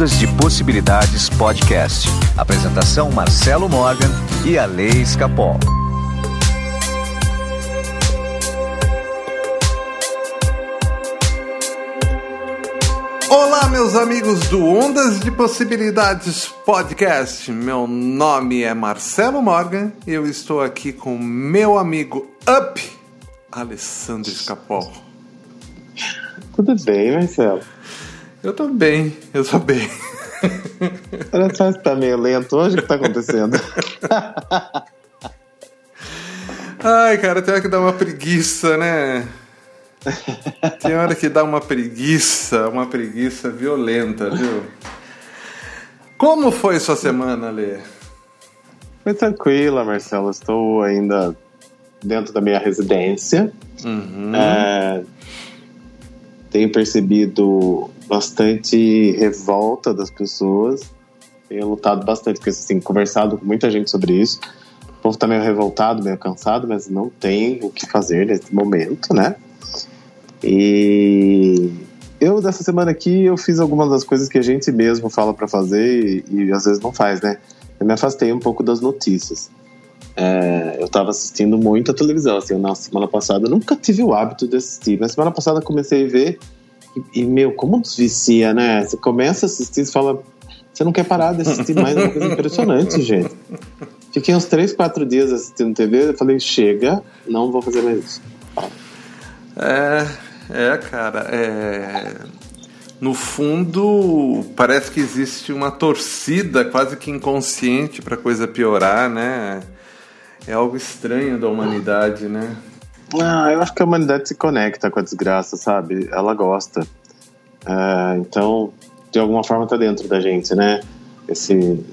Ondas de Possibilidades Podcast. Apresentação Marcelo Morgan e a Lei Escapol. Olá, meus amigos do Ondas de Possibilidades Podcast. Meu nome é Marcelo Morgan e eu estou aqui com meu amigo Up, Alessandro Escapol. Tudo bem, Marcelo? Eu tô bem, eu tô bem. Olha só, você tá meio lento hoje, o que tá acontecendo? Ai, cara, tem hora que dá uma preguiça, né? Tem hora que dá uma preguiça, uma preguiça violenta, viu? Como foi sua semana, Lê? Foi tranquila, Marcelo. Estou ainda dentro da minha residência. Uhum. É, tenho percebido bastante revolta das pessoas. Tenho lutado bastante, assim, conversado com muita gente sobre isso. O povo tá meio revoltado, meio cansado, mas não tem o que fazer nesse momento, né? E eu dessa semana aqui eu fiz algumas das coisas que a gente mesmo fala para fazer e, e, às vezes não faz, né? Eu me afastei um pouco das notícias. É, eu tava assistindo muito a televisão, assim, na semana passada eu nunca tive o hábito de assistir, mas semana passada comecei a ver e, e, meu, como desvicia, né? Você começa a assistir e fala, você não quer parar de assistir mais, é uma coisa impressionante, gente. Fiquei uns 3, 4 dias assistindo TV, eu falei, chega, não vou fazer mais isso. É, é, cara, é... no fundo parece que existe uma torcida quase que inconsciente para coisa piorar, né? É algo estranho da humanidade, né? Ah, eu acho que a humanidade se conecta com a desgraça, sabe? Ela gosta. É, então, de alguma forma tá dentro da gente, né? Esse,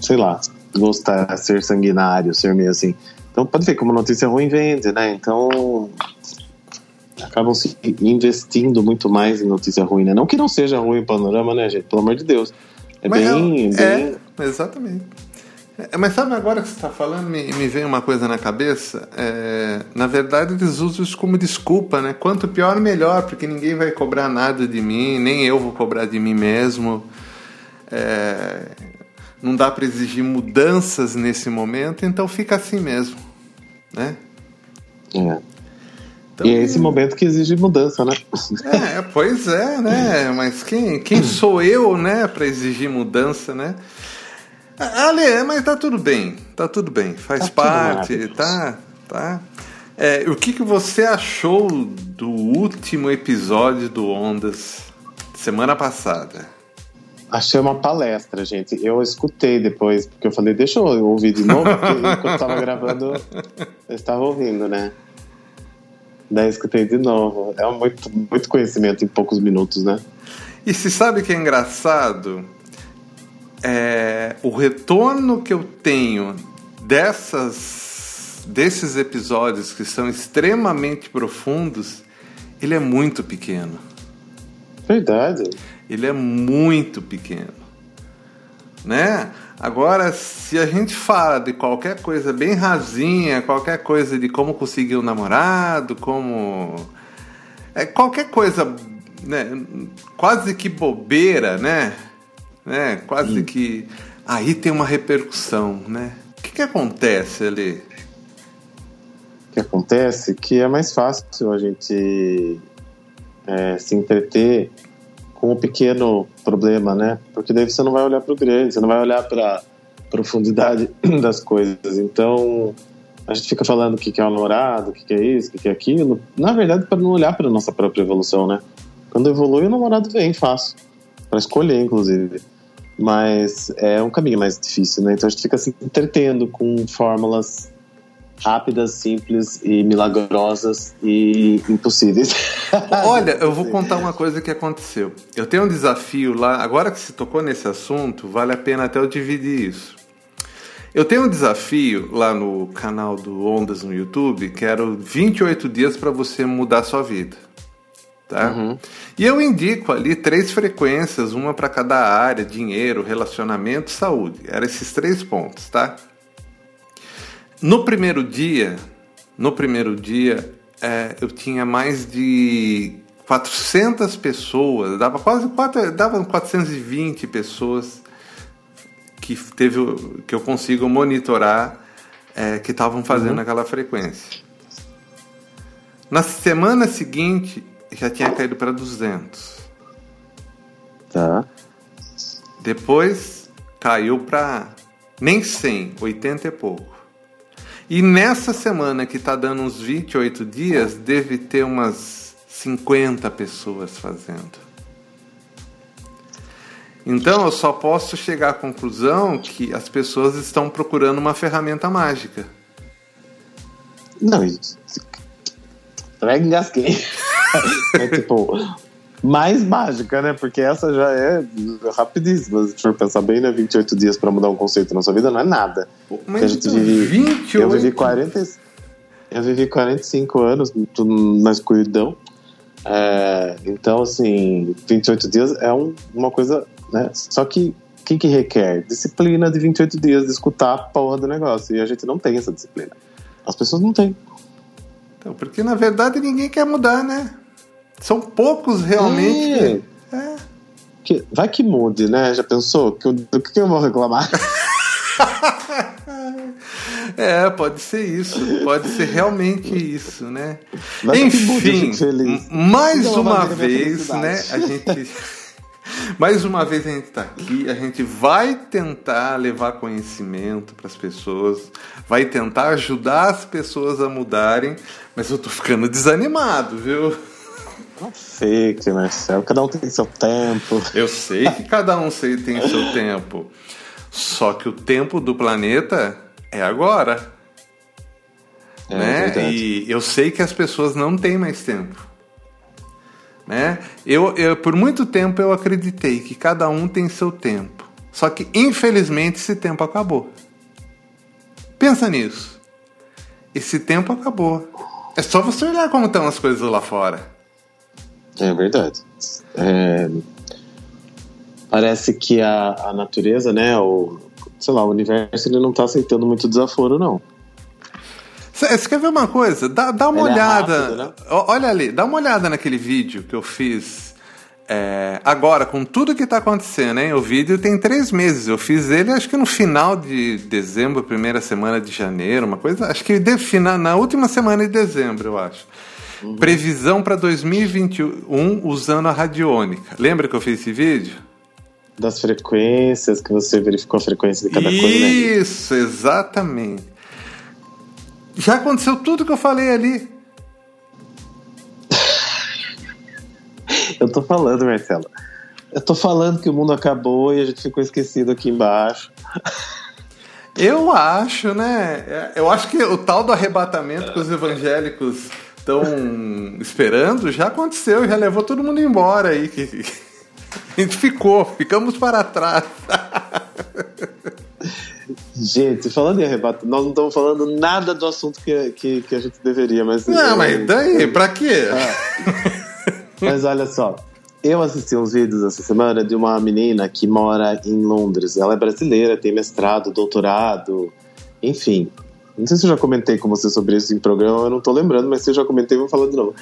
sei lá, gostar, ser sanguinário, ser meio assim. Então pode ver como notícia ruim vende, né? Então acabam se investindo muito mais em notícia ruim, né? Não que não seja ruim o panorama, né, gente? Pelo amor de Deus. É Mas bem, é, bem... É, exatamente. É, mas sabe agora que você está falando, me, me vem uma coisa na cabeça. É, na verdade, eles usam isso como desculpa, né? Quanto pior, melhor, porque ninguém vai cobrar nada de mim, nem eu vou cobrar de mim mesmo. É, não dá para exigir mudanças nesse momento, então fica assim mesmo, né? É. Então, e é esse momento que exige mudança, né? É, pois é, né? Mas quem, quem sou eu, né, para exigir mudança, né? Ale, mas tá tudo bem, tá tudo bem, faz tá parte, tá, tá. É, o que, que você achou do último episódio do Ondas semana passada? Achei uma palestra, gente. Eu escutei depois, porque eu falei, deixa eu ouvir de novo, porque enquanto eu tava gravando, eu estava ouvindo, né? Daí escutei de novo. É muito, muito conhecimento em poucos minutos, né? E se sabe que é engraçado? É, o retorno que eu tenho dessas, desses episódios que são extremamente profundos, ele é muito pequeno. Verdade. Ele é muito pequeno, né? Agora, se a gente fala de qualquer coisa bem rasinha, qualquer coisa de como conseguir um namorado, como. É, qualquer coisa, né? Quase que bobeira, né? Né? Quase Sim. que. Aí tem uma repercussão, né? O que, que acontece ali? O que acontece que é mais fácil a gente é, se entreter com o pequeno problema, né? Porque daí você não vai olhar para o grande, você não vai olhar para profundidade das coisas. Então a gente fica falando o que é o namorado, o que é isso, o que é aquilo. Na verdade, para não olhar para nossa própria evolução, né? Quando evolui, o namorado vem fácil, para escolher, inclusive. Mas é um caminho mais difícil, né? Então a gente fica se entretendo com fórmulas rápidas, simples e milagrosas e impossíveis. Olha, eu vou contar uma coisa que aconteceu. Eu tenho um desafio lá, agora que se tocou nesse assunto, vale a pena até eu dividir isso. Eu tenho um desafio lá no canal do Ondas no YouTube, que era 28 dias para você mudar sua vida. Tá? Uhum. E eu indico ali três frequências, uma para cada área: dinheiro, relacionamento, saúde. Eram esses três pontos, tá? No primeiro dia, no primeiro dia, é, eu tinha mais de 400 pessoas, dava quase 4, dava 420 pessoas que teve que eu consigo monitorar é, que estavam fazendo uhum. aquela frequência. Na semana seguinte já tinha caído para 200. Tá. Depois caiu para nem 100, 80 e pouco. E nessa semana que está dando uns 28 dias, deve ter umas 50 pessoas fazendo. Então eu só posso chegar à conclusão que as pessoas estão procurando uma ferramenta mágica. Não, também engasguei. É tipo, mais mágica, né? Porque essa já é rapidíssima. Se for pensar bem, né? 28 dias para mudar um conceito na sua vida não é nada. Mas a gente vive. 28? Eu vivi 40. Eu vivi 45 anos na escuridão. É, então, assim, 28 dias é um, uma coisa, né? Só que o que, que requer? Disciplina de 28 dias de escutar a porra do negócio. E a gente não tem essa disciplina. As pessoas não têm. Então, porque na verdade ninguém quer mudar, né? São poucos realmente. É. É. Que, vai que mude, né? Já pensou? Que, do que eu vou reclamar? É, pode ser isso, pode ser realmente isso, né? Mas Enfim, mais uma vez, né? A gente, mais uma vez a gente está aqui, a gente vai tentar levar conhecimento para as pessoas, vai tentar ajudar as pessoas a mudarem, mas eu tô ficando desanimado, viu? Não fique, Marcelo. Cada um tem seu tempo. Eu sei que cada um tem seu tempo. Só que o tempo do planeta é agora. É, né? É e eu sei que as pessoas não têm mais tempo. Né? Eu, eu, por muito tempo eu acreditei que cada um tem seu tempo. Só que infelizmente esse tempo acabou. Pensa nisso. Esse tempo acabou. É só você olhar como estão as coisas lá fora. É verdade. É... Parece que a, a natureza, né, o, sei lá, o universo ele não está aceitando muito desaforo, não. Você quer ver uma coisa? Dá, dá uma Ele é olhada. É rápido, né? Olha ali, dá uma olhada naquele vídeo que eu fiz é, agora, com tudo que está acontecendo, hein? O vídeo tem três meses. Eu fiz ele acho que no final de dezembro, primeira semana de janeiro, uma coisa. Acho que na última semana de dezembro, eu acho. Uhum. Previsão para 2021 usando a radiônica. Lembra que eu fiz esse vídeo? Das frequências, que você verificou a frequência de cada Isso, coisa. Né? Isso, exatamente. Já aconteceu tudo que eu falei ali. eu tô falando, Marcelo. Eu tô falando que o mundo acabou e a gente ficou esquecido aqui embaixo. Eu acho, né? Eu acho que o tal do arrebatamento que os evangélicos estão esperando já aconteceu, já levou todo mundo embora aí. A gente ficou, ficamos para trás. Gente, falando em arrebato, nós não estamos falando nada do assunto que, que, que a gente deveria, mas. Não, eu, mas daí, pra quê? Ah, mas olha só, eu assisti uns vídeos essa semana de uma menina que mora em Londres. Ela é brasileira, tem mestrado, doutorado, enfim. Não sei se eu já comentei com você sobre isso em programa, eu não estou lembrando, mas se eu já comentei, vou falar de novo.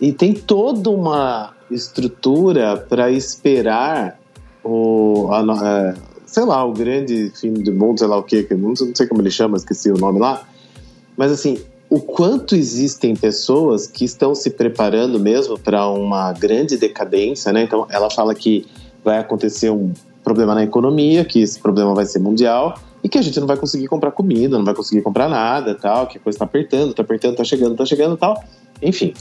E tem toda uma estrutura para esperar o, a, a, sei lá, o grande fim do mundo, sei lá o que, não sei como ele chama, esqueci o nome lá. Mas assim, o quanto existem pessoas que estão se preparando mesmo para uma grande decadência, né? Então, ela fala que vai acontecer um problema na economia, que esse problema vai ser mundial e que a gente não vai conseguir comprar comida, não vai conseguir comprar nada, tal, que a coisa está apertando, está apertando, está chegando, está chegando, tal. Enfim,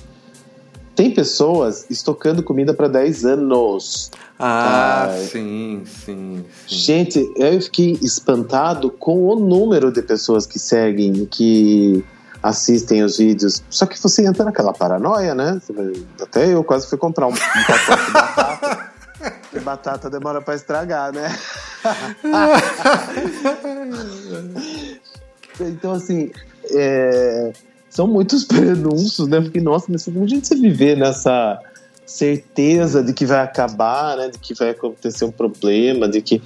tem pessoas estocando comida para 10 anos. Ah, ah, sim, sim, sim. Gente, eu fiquei espantado com o número de pessoas que seguem, que assistem os vídeos. Só que você entra naquela paranoia, né? Até eu quase fui comprar um, um pacote de batata. E batata demora para estragar, né? então, assim, é são muitos prenúncios, né? Porque, nossa, mas como a gente se viver nessa certeza de que vai acabar, né? De que vai acontecer um problema, de que...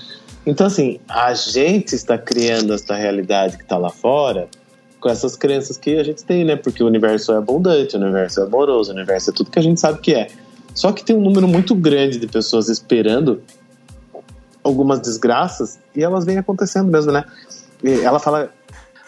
Então, assim, a gente está criando essa realidade que está lá fora com essas crenças que a gente tem, né? Porque o universo é abundante, o universo é amoroso, o universo é tudo que a gente sabe que é. Só que tem um número muito grande de pessoas esperando algumas desgraças e elas vêm acontecendo mesmo, né? E ela fala.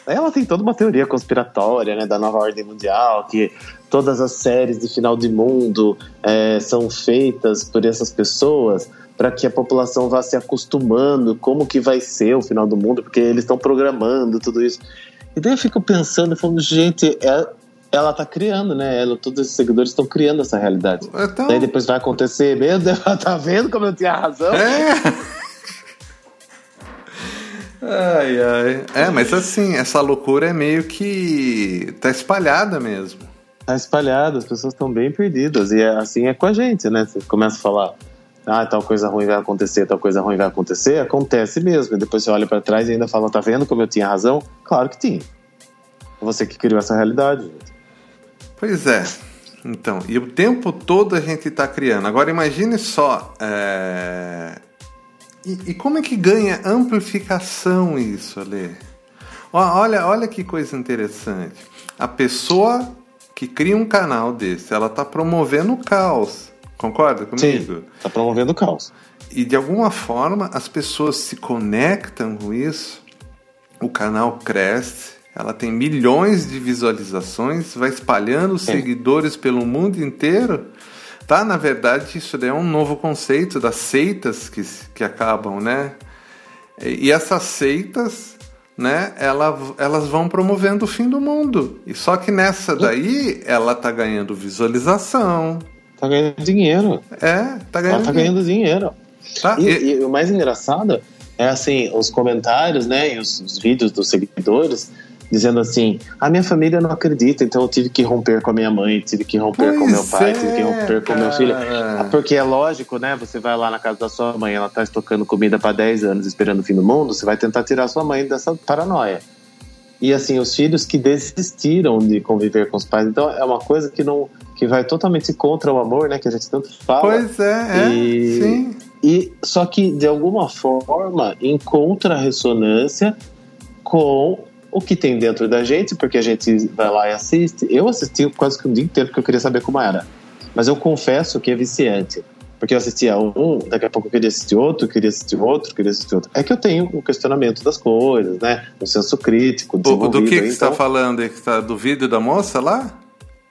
Ela tem toda uma teoria conspiratória, né, da nova ordem mundial, que todas as séries de final de mundo é, são feitas por essas pessoas para que a população vá se acostumando como que vai ser o final do mundo, porque eles estão programando tudo isso. E daí eu fico pensando, falando, gente, é, ela tá criando, né? Ela, todos esses seguidores estão criando essa realidade. Então... Daí depois vai acontecer, meu Deus, tá vendo como eu tinha razão? É. Ai, ai. É, mas assim, essa loucura é meio que tá espalhada mesmo. Tá espalhada, as pessoas estão bem perdidas. E é, assim é com a gente, né? Você começa a falar, ah, tal coisa ruim vai acontecer, tal coisa ruim vai acontecer, acontece mesmo. E depois você olha para trás e ainda fala, tá vendo como eu tinha razão? Claro que tinha. Você que criou essa realidade. Pois é. Então, e o tempo todo a gente está criando. Agora imagine só. É... E, e, como é que ganha amplificação isso, Ale? Olha, olha que coisa interessante. A pessoa que cria um canal desse, ela está promovendo o caos. Concorda comigo? Está promovendo o caos. E de alguma forma as pessoas se conectam com isso, o canal cresce, ela tem milhões de visualizações, vai espalhando os seguidores pelo mundo inteiro. Tá, na verdade, isso é um novo conceito das seitas que, que acabam, né? E essas seitas, né, ela, elas vão promovendo o fim do mundo. E só que nessa daí, ela tá ganhando visualização. Tá ganhando dinheiro. É, tá ganhando, ela tá ganhando dinheiro. Tá, e, e... e o mais engraçado é assim, os comentários, né, e os, os vídeos dos seguidores dizendo assim: a minha família não acredita, então eu tive que romper com a minha mãe, tive que romper pois com meu pai, é, tive que romper com meu filho. Porque é lógico, né? Você vai lá na casa da sua mãe, ela tá estocando comida para 10 anos esperando o fim do mundo, você vai tentar tirar sua mãe dessa paranoia. E assim, os filhos que desistiram de conviver com os pais, então é uma coisa que não que vai totalmente contra o amor, né, que a gente tanto fala. Pois é, é e, sim. E só que de alguma forma encontra ressonância com o que tem dentro da gente, porque a gente vai lá e assiste. Eu assisti quase que um dia inteiro porque eu queria saber como era. Mas eu confesso que é viciante. Porque eu assistia um, daqui a pouco eu queria assistir outro, queria assistir outro, queria assistir outro. É que eu tenho o um questionamento das coisas, né? Um senso crítico. Do, do que, que então... você está falando? Tá do vídeo da moça lá?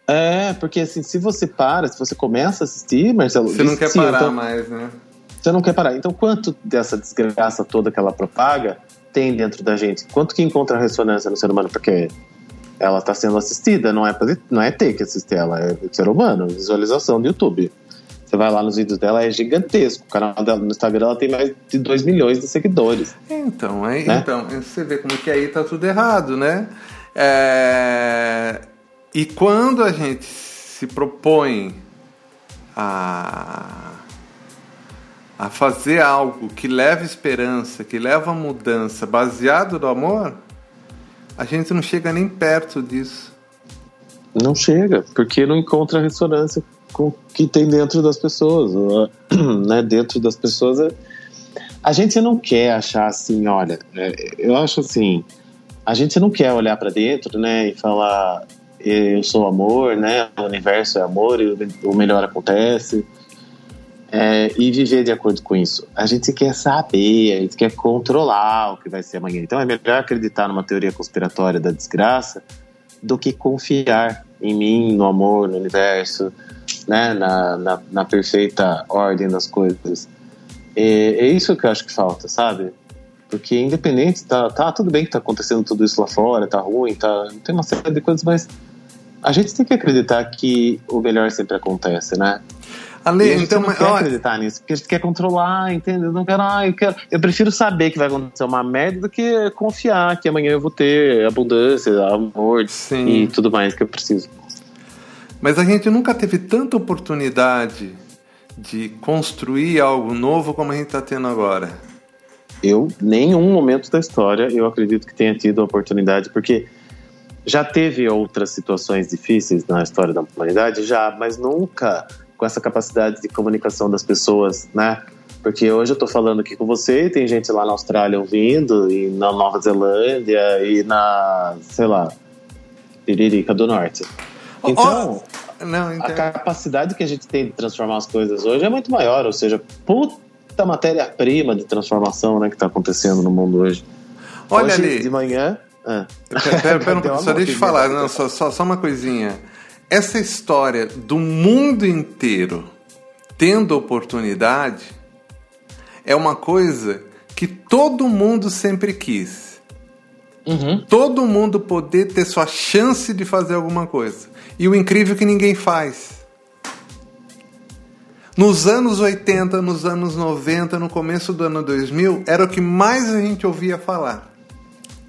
É, porque assim, se você para, se você começa a assistir, Marcelo. Você não quer parar então, mais, né? Você não quer parar. Então, quanto dessa desgraça toda que ela propaga tem dentro da gente? Quanto que encontra ressonância no ser humano? Porque ela está sendo assistida, não é, não é ter que assistir ela, é ser humano, visualização do YouTube. Você vai lá nos vídeos dela, é gigantesco. O canal dela no Instagram ela tem mais de 2 milhões de seguidores. Então, aí, né? então, você vê como que aí tá tudo errado, né? É... E quando a gente se propõe a a fazer algo que leva esperança, que leva mudança, baseado no amor, a gente não chega nem perto disso. Não chega, porque não encontra ressonância com o que tem dentro das pessoas. Né? Dentro das pessoas. É, a gente não quer achar assim, olha, é, eu acho assim, a gente não quer olhar para dentro, né, e falar eu sou amor, né, o universo é amor e o melhor acontece é, e viver de acordo com isso. A gente quer saber, a gente quer controlar o que vai ser amanhã. Então é melhor acreditar numa teoria conspiratória da desgraça do que confiar em mim, no amor, no universo, né, na, na, na perfeita ordem das coisas. É, é, isso que eu acho que falta, sabe? Porque independente, tá, tá tudo bem que tá acontecendo tudo isso lá fora, tá ruim, tá, tem uma série de coisas, mas a gente tem que acreditar que o melhor sempre acontece, né? Ale, então, não quer olha... acreditar nisso, porque a gente quer controlar, entendeu? Não quero, ah, eu quero. Eu prefiro saber que vai acontecer uma merda do que confiar que amanhã eu vou ter abundância, amor Sim. e tudo mais que eu preciso. Mas a gente nunca teve tanta oportunidade de construir algo novo como a gente está tendo agora. Eu, nenhum momento da história, eu acredito que tenha tido a oportunidade, porque já teve outras situações difíceis na história da humanidade, já, mas nunca com essa capacidade de comunicação das pessoas, né? Porque hoje eu estou falando aqui com você tem gente lá na Austrália ouvindo, e na Nova Zelândia, e na, sei lá, Tiririca do Norte. Então, oh, não, a capacidade que a gente tem de transformar as coisas hoje é muito maior, ou seja, puta matéria-prima de transformação né, que está acontecendo no mundo hoje. Olha hoje, ali. de manhã. Ah. Pera, pera, pera só deixa eu falar, não, só, só, só uma coisinha. Essa história do mundo inteiro tendo oportunidade é uma coisa que todo mundo sempre quis. Uhum. Todo mundo poder ter sua chance de fazer alguma coisa. E o incrível é que ninguém faz. Nos anos 80, nos anos 90, no começo do ano 2000, era o que mais a gente ouvia falar.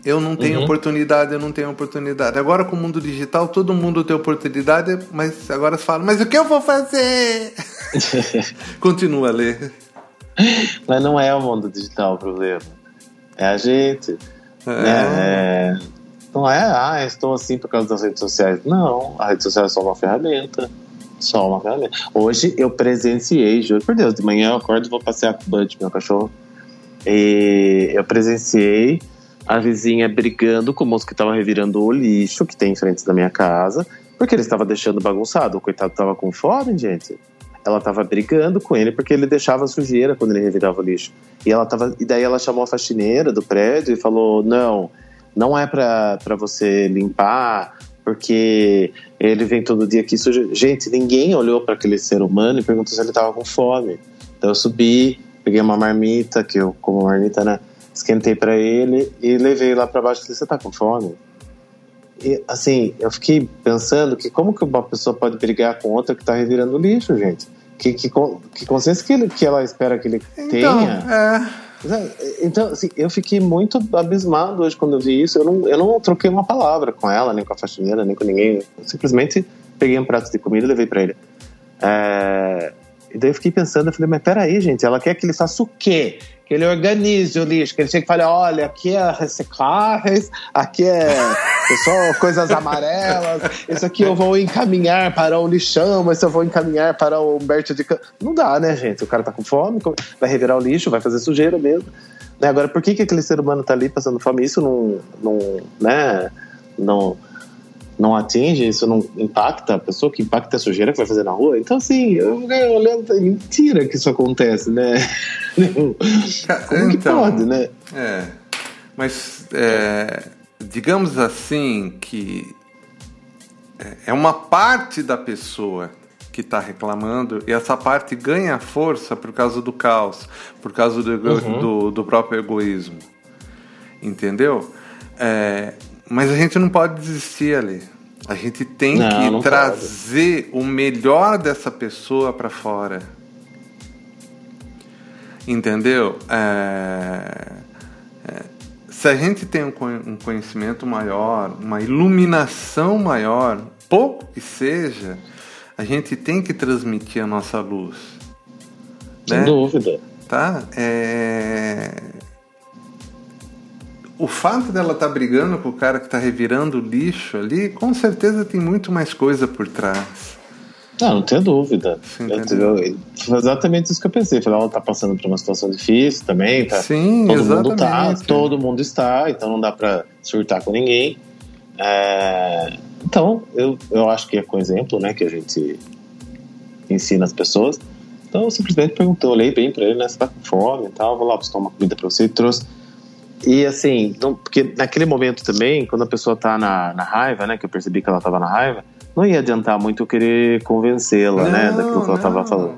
Eu não tenho uhum. oportunidade, eu não tenho oportunidade. Agora com o mundo digital, todo mundo tem oportunidade, mas agora se fala, mas o que eu vou fazer? Continua a ler. Mas não é o mundo digital o problema. É a gente. É. Né? É... Não é, ah, estou assim por causa das redes sociais. Não, a rede social é só uma ferramenta. Só uma ferramenta. Hoje eu presenciei, juro por Deus, de manhã eu acordo e vou passear com o Bud, meu cachorro. E eu presenciei a vizinha brigando com o moço que estava revirando o lixo que tem em frente da minha casa, porque ele estava deixando bagunçado. O coitado estava com fome, gente. Ela estava brigando com ele porque ele deixava sujeira quando ele revirava o lixo. E ela tava, e daí ela chamou a faxineira do prédio e falou: "Não, não é para você limpar, porque ele vem todo dia aqui suja". Gente, ninguém olhou para aquele ser humano e perguntou se ele estava com fome. Então eu subi, peguei uma marmita, que eu como marmita, né? Esquentei para ele e levei lá para baixo falei, você tá com fome? E assim, eu fiquei pensando que como que uma pessoa pode brigar com outra que tá revirando lixo, gente? Que, que, que consciência que, ele, que ela espera que ele então, tenha? É... Então, assim, eu fiquei muito abismado hoje quando eu vi isso. Eu não, eu não troquei uma palavra com ela, nem com a faxineira, nem com ninguém. Eu simplesmente peguei um prato de comida e levei para ele. É... E daí eu fiquei pensando, eu falei, mas peraí, gente, ela quer que ele faça o quê? que ele organize o lixo, que ele chega e fale, olha, aqui é recicláveis, aqui é, é só coisas amarelas, isso aqui eu vou encaminhar para o lixão, esse eu vou encaminhar para o Humberto de. Não dá, né, gente? O cara tá com fome, vai revirar o lixo, vai fazer sujeira mesmo. Né? Agora, por que, que aquele ser humano tá ali passando fome? Isso não, não né, não não atinge, isso não impacta a pessoa, que impacta a sujeira que vai fazer na rua. Então, assim, eu, olhando, é mentira que isso acontece, né? Como então, pode, né? É, mas é, digamos assim que é uma parte da pessoa que está reclamando e essa parte ganha força por causa do caos, por causa do, uhum. do, do, próprio egoísmo. Entendeu? É, mas a gente não pode desistir ali. A gente tem não, que não trazer pode. o melhor dessa pessoa para fora. Entendeu? É... É... Se a gente tem um conhecimento maior, uma iluminação maior, pouco que seja, a gente tem que transmitir a nossa luz. Sem né? dúvida. Tá? É o fato dela estar tá brigando com o cara que está revirando o lixo ali, com certeza tem muito mais coisa por trás. Não, não tenho dúvida. Foi exatamente isso que eu pensei. Falei, ela está passando por uma situação difícil também. Tá, Sim, todo exatamente. mundo tá, todo mundo está, então não dá para surtar com ninguém. É, então, eu, eu acho que é com exemplo, né, que a gente ensina as pessoas. Então, eu simplesmente perguntei, olhei bem para ele, né, você tá com fome e tal, vou lá buscar uma comida para você e trouxe e assim, não, porque naquele momento também, quando a pessoa tá na, na raiva, né, que eu percebi que ela tava na raiva, não ia adiantar muito eu querer convencê-la, né, daquilo que ela tava falando.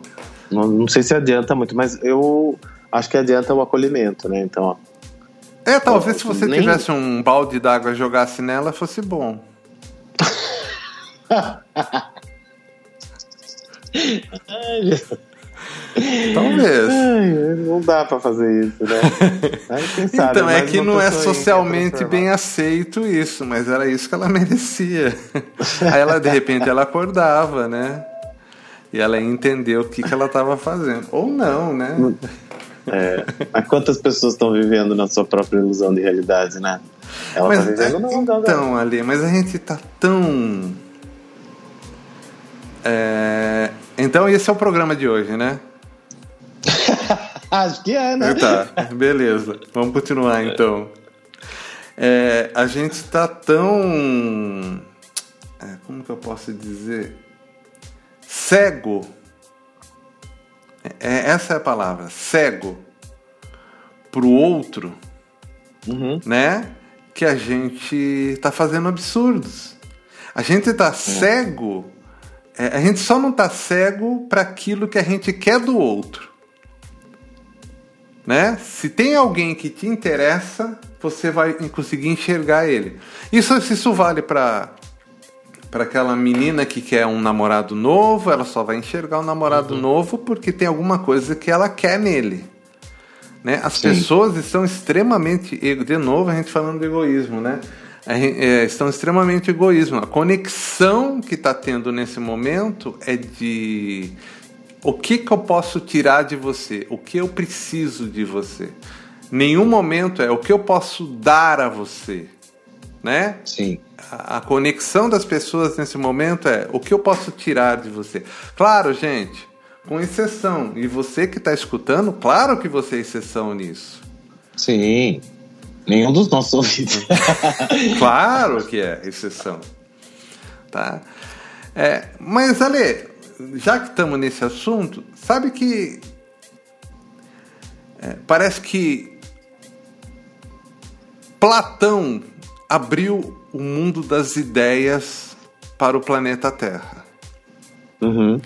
Não, não sei se adianta muito, mas eu acho que adianta o acolhimento, né, então... Ó, é, talvez se você nem... tivesse um balde d'água e jogasse nela, fosse bom. Ai, Talvez. Ai, não dá pra fazer isso, né? sabe, então, é que não é socialmente bem aceito isso, mas era isso que ela merecia. Aí ela, de repente, ela acordava, né? E ela entendeu o que, que ela estava fazendo. Ou não, né? É, quantas pessoas estão vivendo na sua própria ilusão de realidade, né? Ela mas, tá vivendo, não, não, Então, Ali, mas a gente tá tão. É... Então, esse é o programa de hoje, né? Acho que é, né? Tá, beleza. Vamos continuar então. É, a gente está tão é, como que eu posso dizer? Cego. É, essa é a palavra, cego para o outro, uhum. né? Que a gente está fazendo absurdos. A gente está é. cego, é, a gente só não está cego para aquilo que a gente quer do outro. Né? Se tem alguém que te interessa, você vai conseguir enxergar ele. Isso, isso vale para para aquela menina que quer um namorado novo, ela só vai enxergar o um namorado uhum. novo porque tem alguma coisa que ela quer nele. Né? As Sim. pessoas estão extremamente. De novo, a gente falando de egoísmo, né? É, estão extremamente egoísmo. A conexão que está tendo nesse momento é de o que, que eu posso tirar de você, o que eu preciso de você. Nenhum momento é o que eu posso dar a você, né? Sim. A, a conexão das pessoas nesse momento é o que eu posso tirar de você. Claro, gente, com exceção. E você que está escutando, claro que você é exceção nisso. Sim. Nenhum dos nossos ouvidos. claro que é exceção. Tá? É, mas, Ale, já que estamos nesse assunto, sabe que é, parece que Platão abriu o mundo das ideias para o planeta Terra. Uhum.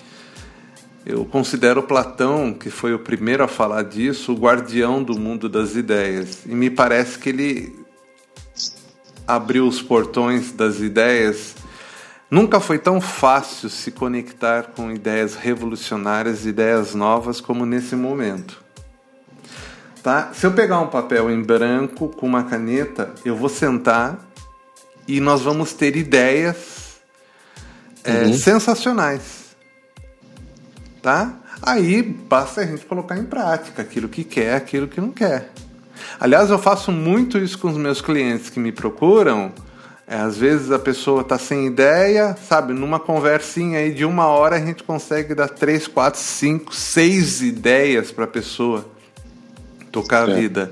Eu considero Platão, que foi o primeiro a falar disso, o guardião do mundo das ideias. E me parece que ele abriu os portões das ideias. Nunca foi tão fácil se conectar com ideias revolucionárias, ideias novas como nesse momento. Tá? Se eu pegar um papel em branco com uma caneta, eu vou sentar e nós vamos ter ideias é, uhum. sensacionais tá? Aí basta a gente colocar em prática aquilo que quer, aquilo que não quer. Aliás, eu faço muito isso com os meus clientes que me procuram. É, às vezes a pessoa está sem ideia, sabe? Numa conversinha aí de uma hora a gente consegue dar três, quatro, cinco, seis ideias para a pessoa tocar a vida.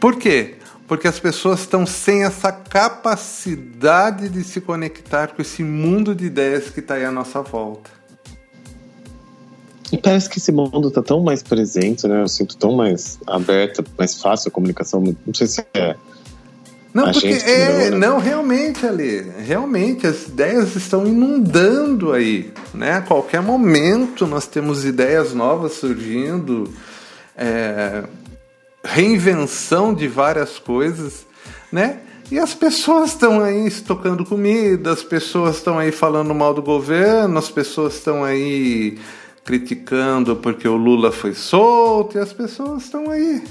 Por quê? Porque as pessoas estão sem essa capacidade de se conectar com esse mundo de ideias que está aí à nossa volta. E parece que esse mundo está tão mais presente, né? Eu sinto tão mais aberta, mais fácil a comunicação. Não sei se é. Não, porque é, né? não, realmente, ali, realmente as ideias estão inundando aí, né? A qualquer momento nós temos ideias novas surgindo, é, reinvenção de várias coisas, né? E as pessoas estão aí estocando comida, as pessoas estão aí falando mal do governo, as pessoas estão aí criticando porque o Lula foi solto e as pessoas estão aí.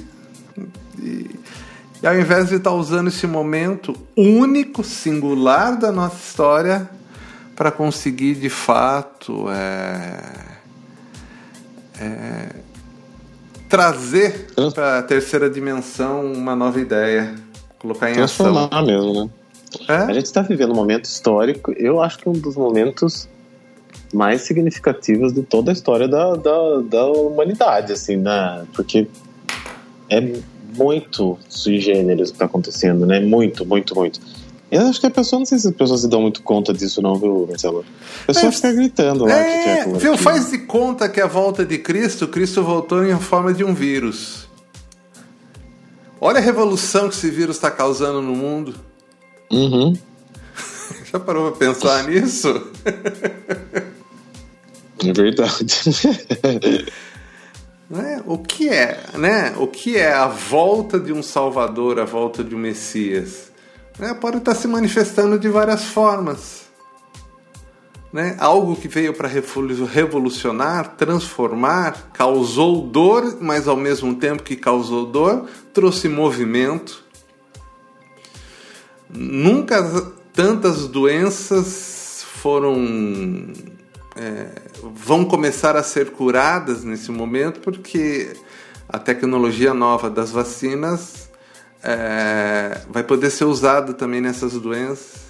E, ao invés de estar tá usando esse momento único, singular da nossa história para conseguir de fato é, é, trazer para a terceira dimensão uma nova ideia, colocar em Transformar ação. mesmo, né? É? A gente está vivendo um momento histórico, eu acho que um dos momentos mais significativas de toda a história da, da, da humanidade, assim, né? Porque é muito sui generis o que está acontecendo, né? Muito, muito, muito. Eu acho que a pessoa, não sei se as pessoas se dão muito conta disso, não, viu, Marcelo? A pessoa é, fica gritando lá. É, que viu, faz de conta que a volta de Cristo, Cristo voltou em forma de um vírus. Olha a revolução que esse vírus está causando no mundo. Uhum. Já parou para pensar nisso? É verdade. né? O que é, né? O que é a volta de um Salvador, a volta de um Messias? Né? Pode estar se manifestando de várias formas. Né? Algo que veio para revolucionar, transformar, causou dor, mas ao mesmo tempo que causou dor, trouxe movimento. Nunca tantas doenças foram é, vão começar a ser curadas nesse momento porque a tecnologia nova das vacinas é, vai poder ser usada também nessas doenças.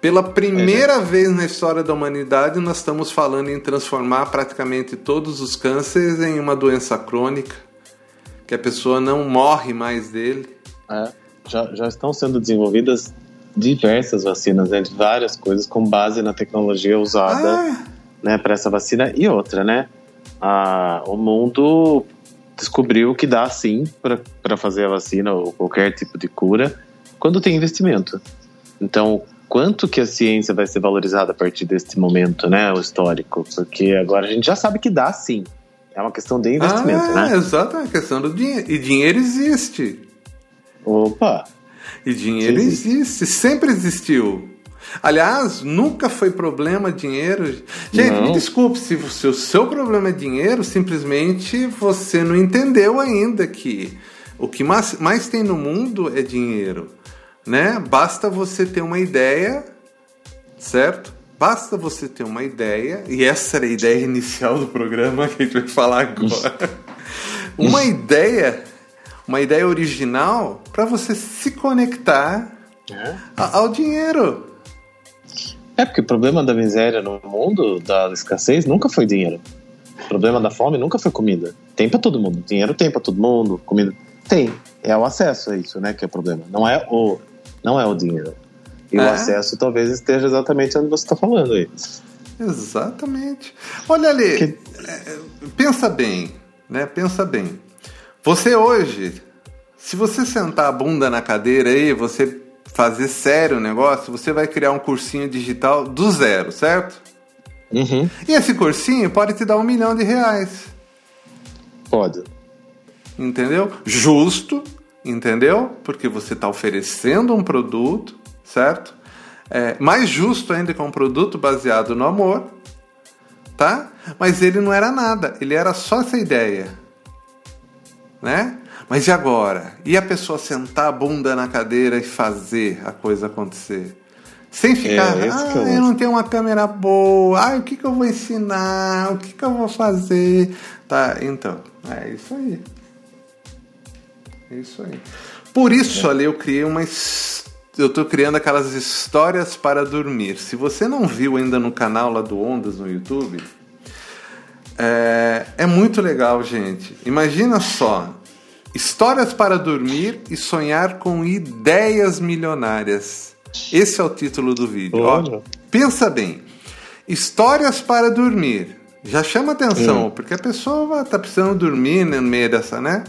Pela primeira é, vez na história da humanidade, nós estamos falando em transformar praticamente todos os cânceres em uma doença crônica, que a pessoa não morre mais dele. É, já, já estão sendo desenvolvidas diversas vacinas, né, de várias coisas, com base na tecnologia usada Ah, né, para essa vacina. E outra, né? A, o mundo descobriu que dá sim para fazer a vacina ou qualquer tipo de cura quando tem investimento. Então, quanto que a ciência vai ser valorizada a partir deste momento, né, o histórico? Porque agora a gente já sabe que dá sim. É uma questão de investimento, ah, né? exato, é a questão do dinheiro. E dinheiro existe. Opa! E dinheiro Sim. existe, sempre existiu. Aliás, nunca foi problema dinheiro. Gente, Não. me desculpe, se o seu, seu problema é dinheiro, simplesmente você não entendeu ainda que o que mais, mais tem no mundo é dinheiro. Né? Basta você ter uma ideia, certo? Basta você ter uma ideia, e essa era a ideia inicial do programa que a gente vai falar agora. uma ideia, uma ideia original para você se conectar a- ao dinheiro. É porque o problema da miséria no mundo, da escassez, nunca foi dinheiro. O problema da fome nunca foi comida. Tem pra todo mundo. Dinheiro tem pra todo mundo, comida tem. É o acesso a isso, né, que é o problema. Não é o, não é o dinheiro. E o É. acesso talvez esteja exatamente onde você está falando aí. Exatamente. Olha ali, Que- é, pensa bem, né? Pensa bem. Você hoje, se você sentar a bunda na cadeira aí, você fazer sério o negócio, você vai criar um cursinho digital do zero, certo? Uhum. E esse cursinho pode te dar um milhão de reais, Pode. entendeu? Justo, entendeu? Porque você está oferecendo um produto, certo? É, mais justo ainda que um produto baseado no amor, tá? Mas ele não era nada, ele era só essa ideia, né? Mas e agora? E a pessoa sentar a bunda na cadeira e fazer a coisa acontecer? Sem ficar, É, ah, é o- eu não tenho uma câmera boa, ah, o que, que eu vou ensinar, o que, que eu vou fazer? Tá, então, é isso aí. É isso aí. Por isso, ali, eu criei uma. Eu tô criando aquelas histórias para dormir. Se você não viu ainda no canal lá do Ondas no YouTube, é, é muito legal, gente. Imagina só: histórias para dormir e sonhar com ideias milionárias. Esse é o título do vídeo. Ó, pensa bem: histórias para dormir. Já chama atenção, porque a pessoa está precisando dormir no meio dessa, né?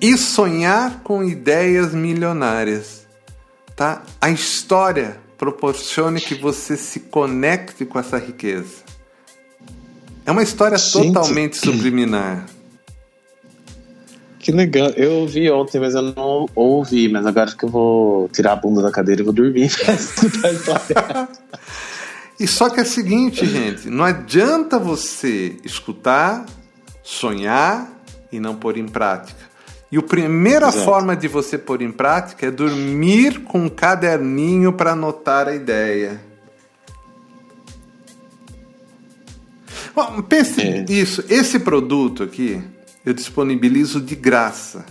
E sonhar com ideias milionárias, tá? A história proporcione que você se conecte com essa riqueza. É uma história Gente. totalmente subliminar. Que legal. Eu ouvi ontem, mas eu não ouvi. Mas agora acho que eu vou tirar a bunda da cadeira e vou dormir pra escutar a história. E só que é o seguinte, gente, não adianta você escutar, sonhar e não pôr em prática. E a primeira Exato. forma de você pôr em prática é dormir com um caderninho para anotar a ideia. Bom, pense É. isso, esse produto aqui eu disponibilizo de graça.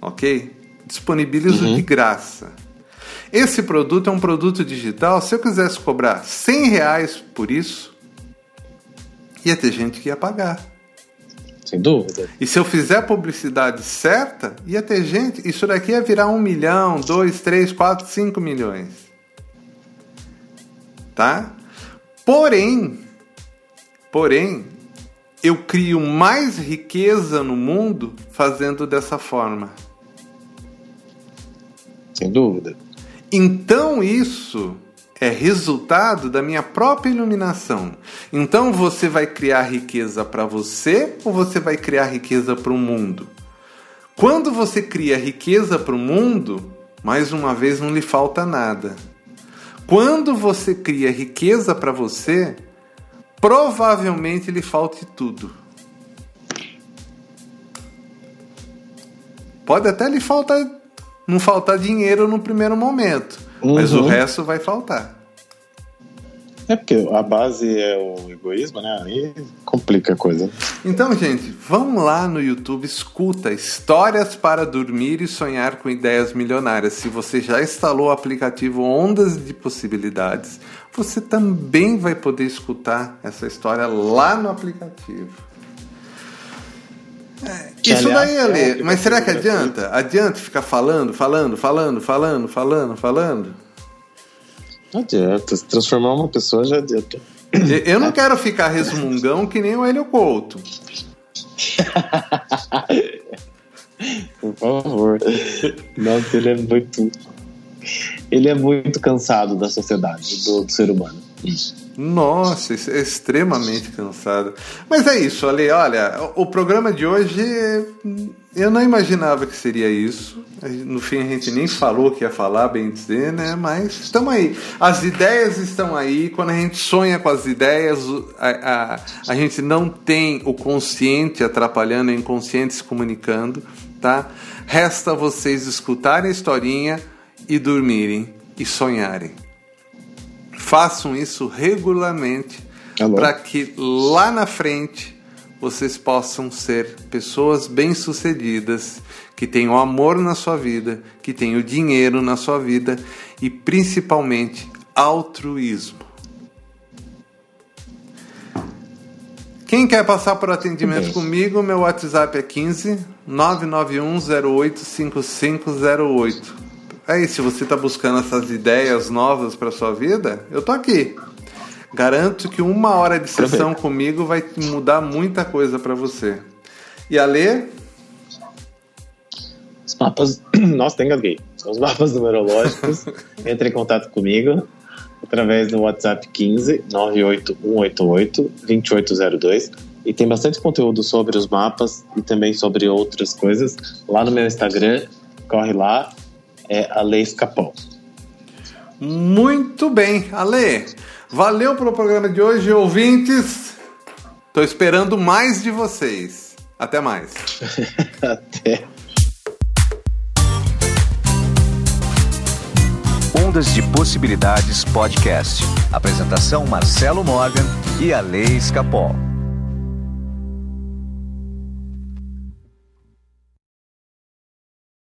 Ok? Disponibilizo Uhum. de graça. Esse produto é um produto digital. Se eu quisesse cobrar 100 reais por isso, ia ter gente que ia pagar. Sem dúvida. E se eu fizer a publicidade certa, ia ter gente. Isso daqui ia virar um milhão, dois, três, quatro, cinco milhões. Tá? Porém, porém, eu crio mais riqueza no mundo fazendo dessa forma. Sem dúvida. Então isso é resultado da minha própria iluminação. Então você vai criar riqueza para você ou você vai criar riqueza para o mundo? Quando você cria riqueza para o mundo, mais uma vez não lhe falta nada. Quando você cria riqueza para você, provavelmente lhe falte tudo. Pode até lhe faltar, não faltar dinheiro no primeiro momento, mas o Uhum. resto vai faltar. É porque a base é o egoísmo, né? Aí complica a coisa. Então, gente, vamos lá no YouTube, escuta Histórias para Dormir e Sonhar com Ideias Milionárias. Se você já instalou o aplicativo Ondas de Possibilidades, você também vai poder escutar essa história lá no aplicativo. Que, Isso daí, Ale, é, mas será que adianta? Adianta ficar falando, falando, falando, falando, falando, falando? Não adianta. Se transformar uma pessoa já adianta. Eu não quero ficar resmungão que nem o Helio Couto. Por favor. Nossa, ele é muito. Ele é muito cansado da sociedade, do, do ser humano. Nossa, é extremamente cansado. Mas é isso, Ale. Olha, o programa de hoje eu não imaginava que seria isso. No fim a gente nem falou que ia falar, bem dizer, né? Mas estamos aí. As ideias estão aí. Quando a gente sonha com as ideias, a, a, a gente não tem o consciente atrapalhando, o inconsciente se comunicando, tá? Resta vocês escutarem a historinha e dormirem e sonharem. Façam isso regularmente para que lá na frente vocês possam ser pessoas bem-sucedidas, que tenham amor na sua vida, que tenham dinheiro na sua vida e principalmente altruísmo. Quem quer passar por atendimento comigo, meu WhatsApp é 15 991 08 5508. Aí, se você está buscando essas ideias novas para sua vida, eu tô aqui. Garanto que uma hora de sessão comigo vai mudar muita coisa para você. E a ler? Os mapas. Nossa, tem engasguei. Os mapas numerológicos. Entre em contato comigo através do WhatsApp 15 98188 2802. E tem bastante conteúdo sobre os mapas e também sobre outras coisas lá no meu Instagram. Corre lá, é a Lei Escapão. Muito bem, Ale. Valeu pelo programa de hoje, ouvintes. Estou esperando mais de vocês. Até mais. Até. Ondas de Possibilidades Podcast. Apresentação Marcelo Morgan e a Lei Escapol.